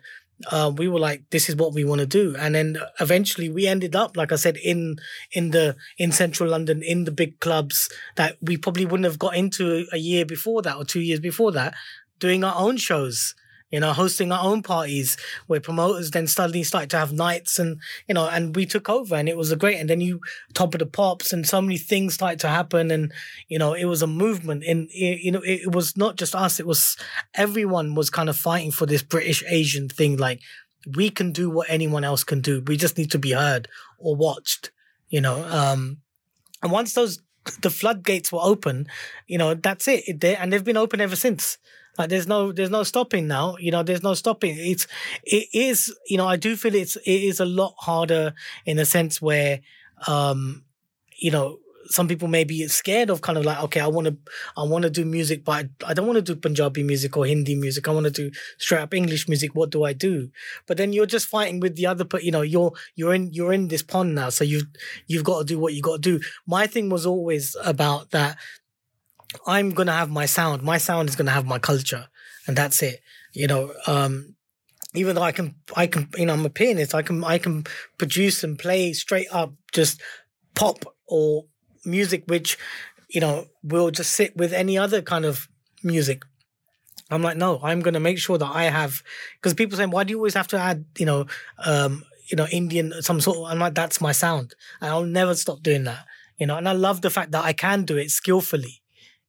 uh, we were like, this is what we want to do. And then eventually we ended up, like I said, in in the in central London, in the big clubs that we probably wouldn't have got into a year before that or two years before that, doing our own shows you know, hosting our own parties where promoters then suddenly started to have nights and, you know, and we took over and it was a great, and then you top of the pops and so many things started to happen. And, you know, it was a movement and, you know, it, it was not just us. It was everyone was kind of fighting for this British Asian thing. Like we can do what anyone else can do. We just need to be heard or watched, you know, um, and once those the floodgates were open, you know, that's it. it and they've been open ever since. Like there's no there's no stopping now. You know, there's no stopping. It's it is, you know, I do feel it's it is a lot harder in a sense where um, you know, some people may be scared of kind of like, okay, I want to, I want to do music, but I, don't want to do Punjabi music or Hindi music. I want to do straight up English music. What do I do? But then you're just fighting with the other, you know, you're, you're in, you're in this pond now. So you've, you've got to do what you got to do. My thing was always about that I'm gonna have my sound. My sound is gonna have my culture, and that's it. You know, um, even though I can, I can, you know, I'm a pianist. I can, I can produce and play straight up just pop or music, which, you know, will just sit with any other kind of music. I'm like, no, I'm gonna make sure that I have, because people saying, why do you always have to add, you know, um, you know, Indian some sort. Of, I'm like, that's my sound, and I'll never stop doing that. You know, and I love the fact that I can do it skillfully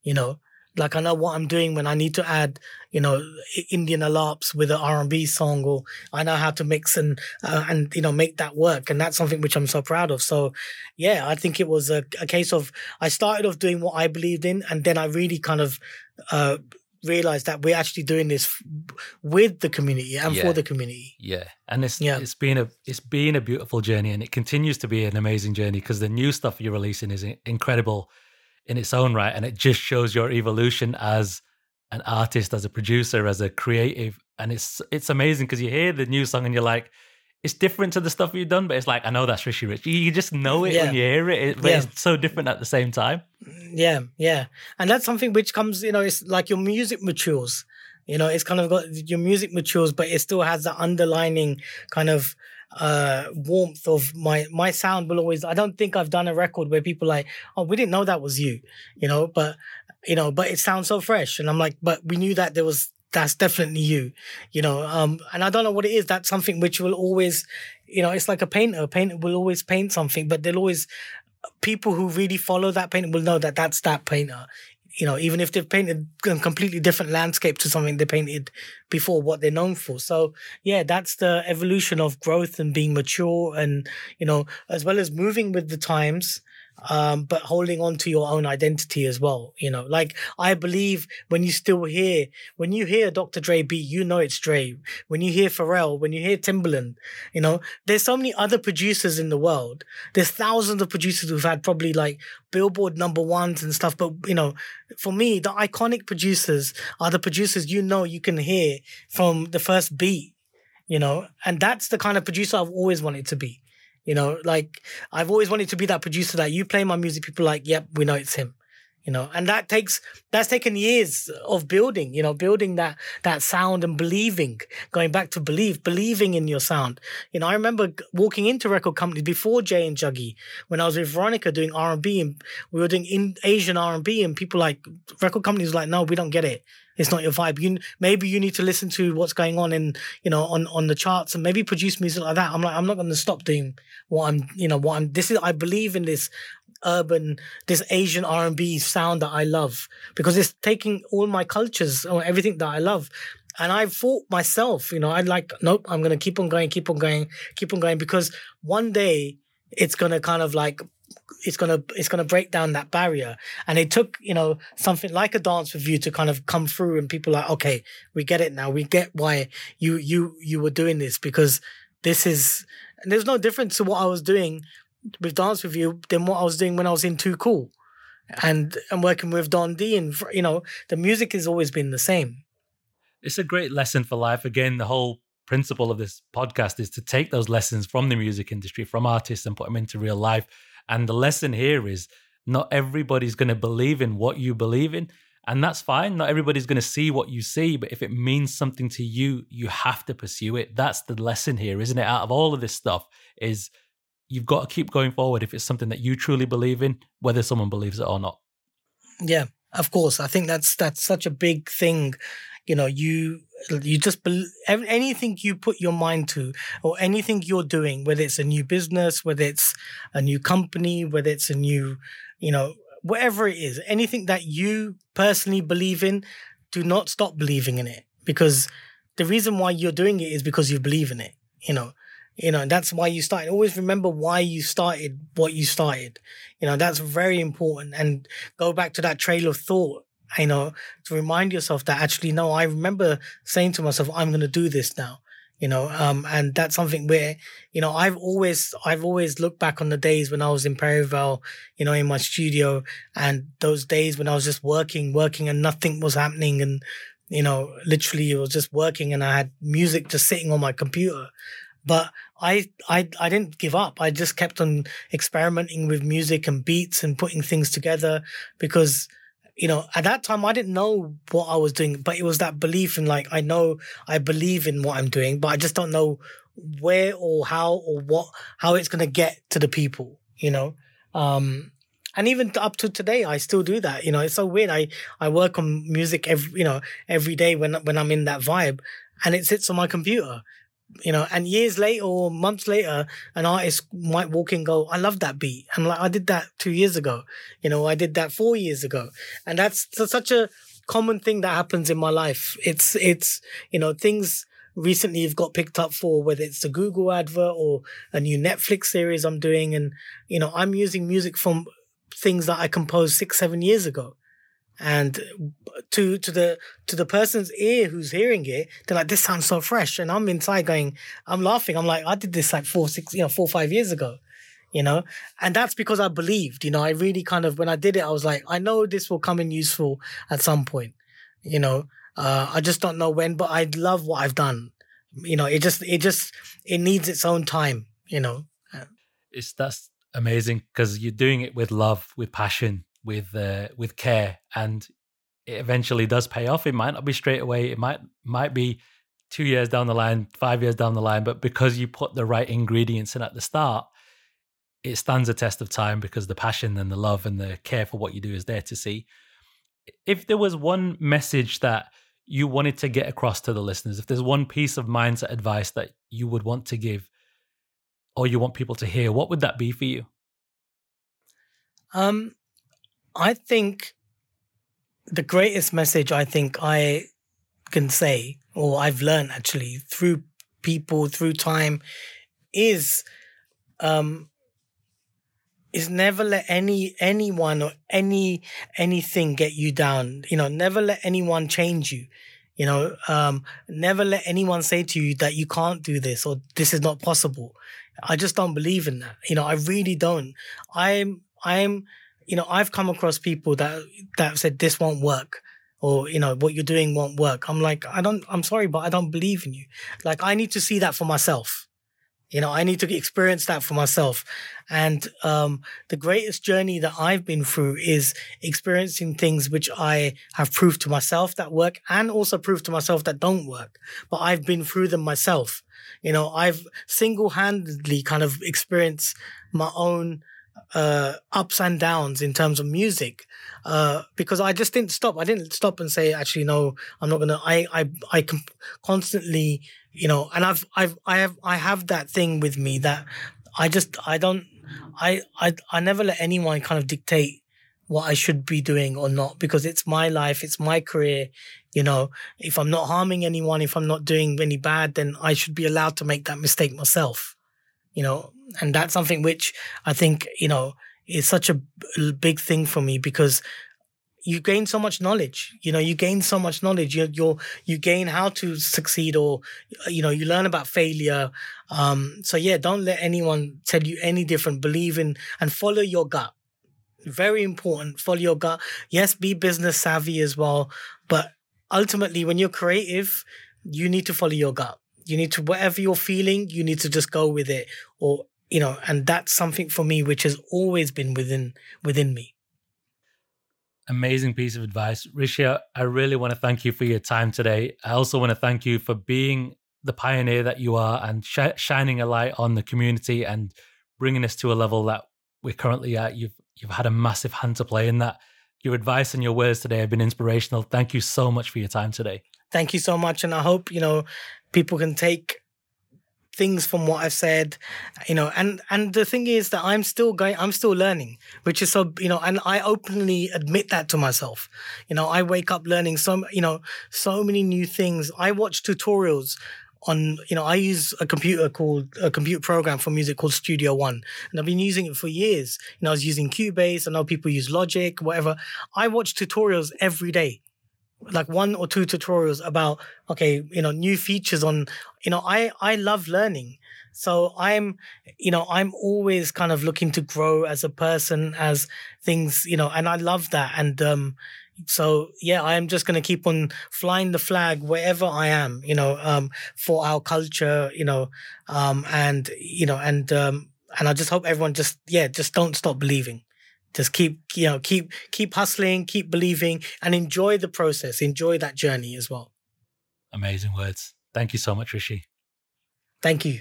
you know like I know what I'm doing when I need to add, you know, Indian alaps with an R&B song, or I know how to mix and uh, and you know make that work, and that's something which I'm so proud of. So, yeah, I think it was a, a case of I started off doing what I believed in, and then I really kind of uh, realized that we're actually doing this with the community and yeah. for the community. Yeah, and it's yeah. it's been a it's been a beautiful journey, and it continues to be an amazing journey because the new stuff you're releasing is incredible in its own right. And it just shows your evolution as an artist, as a producer, as a creative. And it's it's amazing because you hear the new song and you're like, it's different to the stuff you've done, but it's like I know that's Rishi Rich. You just know it yeah. when you hear it, but yeah. it's so different at the same time. Yeah, yeah, and that's something which comes, you know, it's like your music matures. You know, it's kind of got your music matures, but it still has the underlining kind of uh warmth of my my sound will always i don't think i've done a record where people like oh we didn't know that was you you know but you know but it sounds so fresh. And i'm like but we knew that there was that's definitely you you know um and i don't know what it is. That's something which will always you know it's like a painter. A painter will always paint something but they'll always people who really follow that painter will know that that's that painter you know, even if they've painted a completely different landscape to something they painted before what they're known for. So yeah, that's the evolution of growth and being mature and, you know, as well as moving with the times um, but holding on to your own identity as well. You know, like I believe when you still hear, when you hear Dr. Dre beat, you know it's Dre. When you hear Pharrell, when you hear Timbaland, you know, there's so many other producers in the world. There's thousands of producers who've had probably like Billboard number ones and stuff. But, you know, for me, the iconic producers are the producers you know you can hear from the first beat, you know, and that's the kind of producer I've always wanted to be. You know, like I've always wanted to be that producer that you play my music, people like, yep, we know it's him. You know, and that takes that's taken years of building, you know, building that that sound and believing, going back to believe, believing in your sound. You know, I remember walking into record companies before Jay and Juggy when I was with Veronica doing R and we were doing in Asian R and B and people like record companies like, no, we don't get it it's not your vibe. You maybe you need to listen to what's going on in you know on on the charts and maybe produce music like that. I'm like I'm not going to stop doing what I'm you know what I'm. This is I believe in this urban this Asian R and B sound that I love because it's taking all my cultures or everything that I love. And I thought myself, you know, I'd like, nope, I'm going to keep on going, keep on going, keep on going because one day it's going to kind of like it's gonna it's gonna break down that barrier. And it took you know something like a Dance With You to kind of come through, and people like, okay, we get it now. We get why you you you were doing this because this is. There's no difference to what I was doing with Dance With You than what I was doing when I was in Too Cool, and and working with Don D. And you know the music has always been the same. It's a great lesson for life. Again, the whole principle of this podcast is to take those lessons from the music industry, from artists, and put them into real life. And the lesson here is not everybody's going to believe in what you believe in. And that's fine. Not everybody's going to see what you see, but if it means something to you, you have to pursue it. That's the lesson here, isn't it? Out of all of this stuff, is you've got to keep going forward if it's something that you truly believe in, whether someone believes it or not. Yeah, of course. I think that's that's such a big thing. You know, you you just be, anything you put your mind to, or anything you're doing, whether it's a new business, whether it's a new company, whether it's a new, you know, whatever it is, anything that you personally believe in, do not stop believing in it because the reason why you're doing it is because you believe in it. You know, you know, that's why you started. Always remember why you started what you started. You know, that's very important. And go back to that trail of thought, you know, to remind yourself that actually, no, I remember saying to myself, I'm going to do this now you know um, and that's something where you know i've always i've always looked back on the days when i was in Perivale you know in my studio and those days when i was just working working and nothing was happening and you know literally it was just working and i had music just sitting on my computer but I, I I didn't give up. I just kept on experimenting with music and beats and putting things together because you know, at that time I didn't know what I was doing, but it was that belief in like I know I believe in what I'm doing, but I just don't know where or how or what how it's gonna get to the people, you know. Um and even up to today I still do that. You know, it's so weird. I I work on music every you know, every day when when I'm in that vibe and it sits on my computer you know, and years later or months later, an artist might walk in and go, I love that beat. I'm like, I did that two years ago. You know, I did that four years ago. And that's such a common thing that happens in my life. It's, it's, you know, things recently you've got picked up for whether it's a Google advert or a new Netflix series I'm doing. And, you know, I'm using music from things that I composed six, seven years ago and to to the to the person's ear who's hearing it they're like this sounds so fresh. And i'm inside going i'm laughing. I'm like i did this like four six you know four five years ago you know? And that's because i believed you know? I really kind of when i did it i was like i know this will come in useful at some point you know? Uh, i just don't know when but i love what i've done. You know it just it just it needs its own time you know? It's that's amazing because you're doing it with love with passion with uh, with care, and it eventually does pay off. It might not be straight away. It might might be two years down the line, five years down the line, but because you put the right ingredients in at the start, it stands a test of time because the passion and the love and the care for what you do is there to see. If there was one message that you wanted to get across to the listeners, if there's one piece of mindset advice that you would want to give or you want people to hear, what would that be for you? Um, I think the greatest message I think I can say, or I've learned actually through people, through time, is um is never let any anyone or any anything get you down. You know, never let anyone change you. You know, um, never let anyone say to you that you can't do this or this is not possible. I just don't believe in that. You know, I really don't. I'm I'm you know, I've come across people that that said this won't work or you know what you're doing won't work. I'm like, I don't. I'm sorry, but I don't believe in you. Like, I need to see that for myself. You know, I need to experience that for myself. And um, the greatest journey that I've been through is experiencing things which I have proved to myself that work and also proved to myself that don't work. But I've been through them myself. You know, I've single handedly kind of experienced my own uh, ups and downs in terms of music uh, because I just didn't stop. I didn't stop and say, actually, no, I'm not gonna. I I I constantly, you know, and I've I've I have I have that thing with me that I just I don't I I I never let anyone kind of dictate what I should be doing or not because it's my life, it's my career. You know, if I'm not harming anyone, if I'm not doing any bad, then I should be allowed to make that mistake myself you know, and that's something which I think, you know, is such a big thing for me because you gain so much knowledge you know you gain so much knowledge. You you you gain how to succeed or you know you learn about failure. Um so yeah don't let anyone tell you any different. Believe in and follow your gut. Very important. Follow your gut. Yes be business savvy as well but ultimately when you're creative you need to follow your gut. You need to whatever you're feeling, you need to just go with it, or you know, and that's something for me which has always been within within me. Amazing piece of advice, Rishi. I really want to thank you for your time today. I also want to thank you for being the pioneer that you are and sh- shining a light on the community and bringing us to a level that we're currently at. You've you've had a massive hand to play in that. Your advice and your words today have been inspirational. Thank you so much for your time today. Thank you so much, and I hope you know people can take things from what I've said, you know, and and the thing is that I'm still going, I'm still learning, which is so, you know, and I openly admit that to myself. You know, I wake up learning so, you know, so many new things. I watch tutorials on, you know, I use a computer called a computer program for music called Studio One, and I've been using it for years. You know, I was using Cubase. I know people use Logic, whatever. I watch tutorials every day like one or two tutorials about okay you know new features on you know i i love learning. So i'm you know i'm always kind of looking to grow as a person as things you know and i love that. And um so yeah i'm just going to keep on flying the flag wherever i am you know um for our culture you know um and you know and um and i just hope everyone just yeah just don't stop believing just keep you know keep keep hustling keep believing and enjoy the process enjoy that journey as well. Amazing words. Thank you so much rishi. Thank you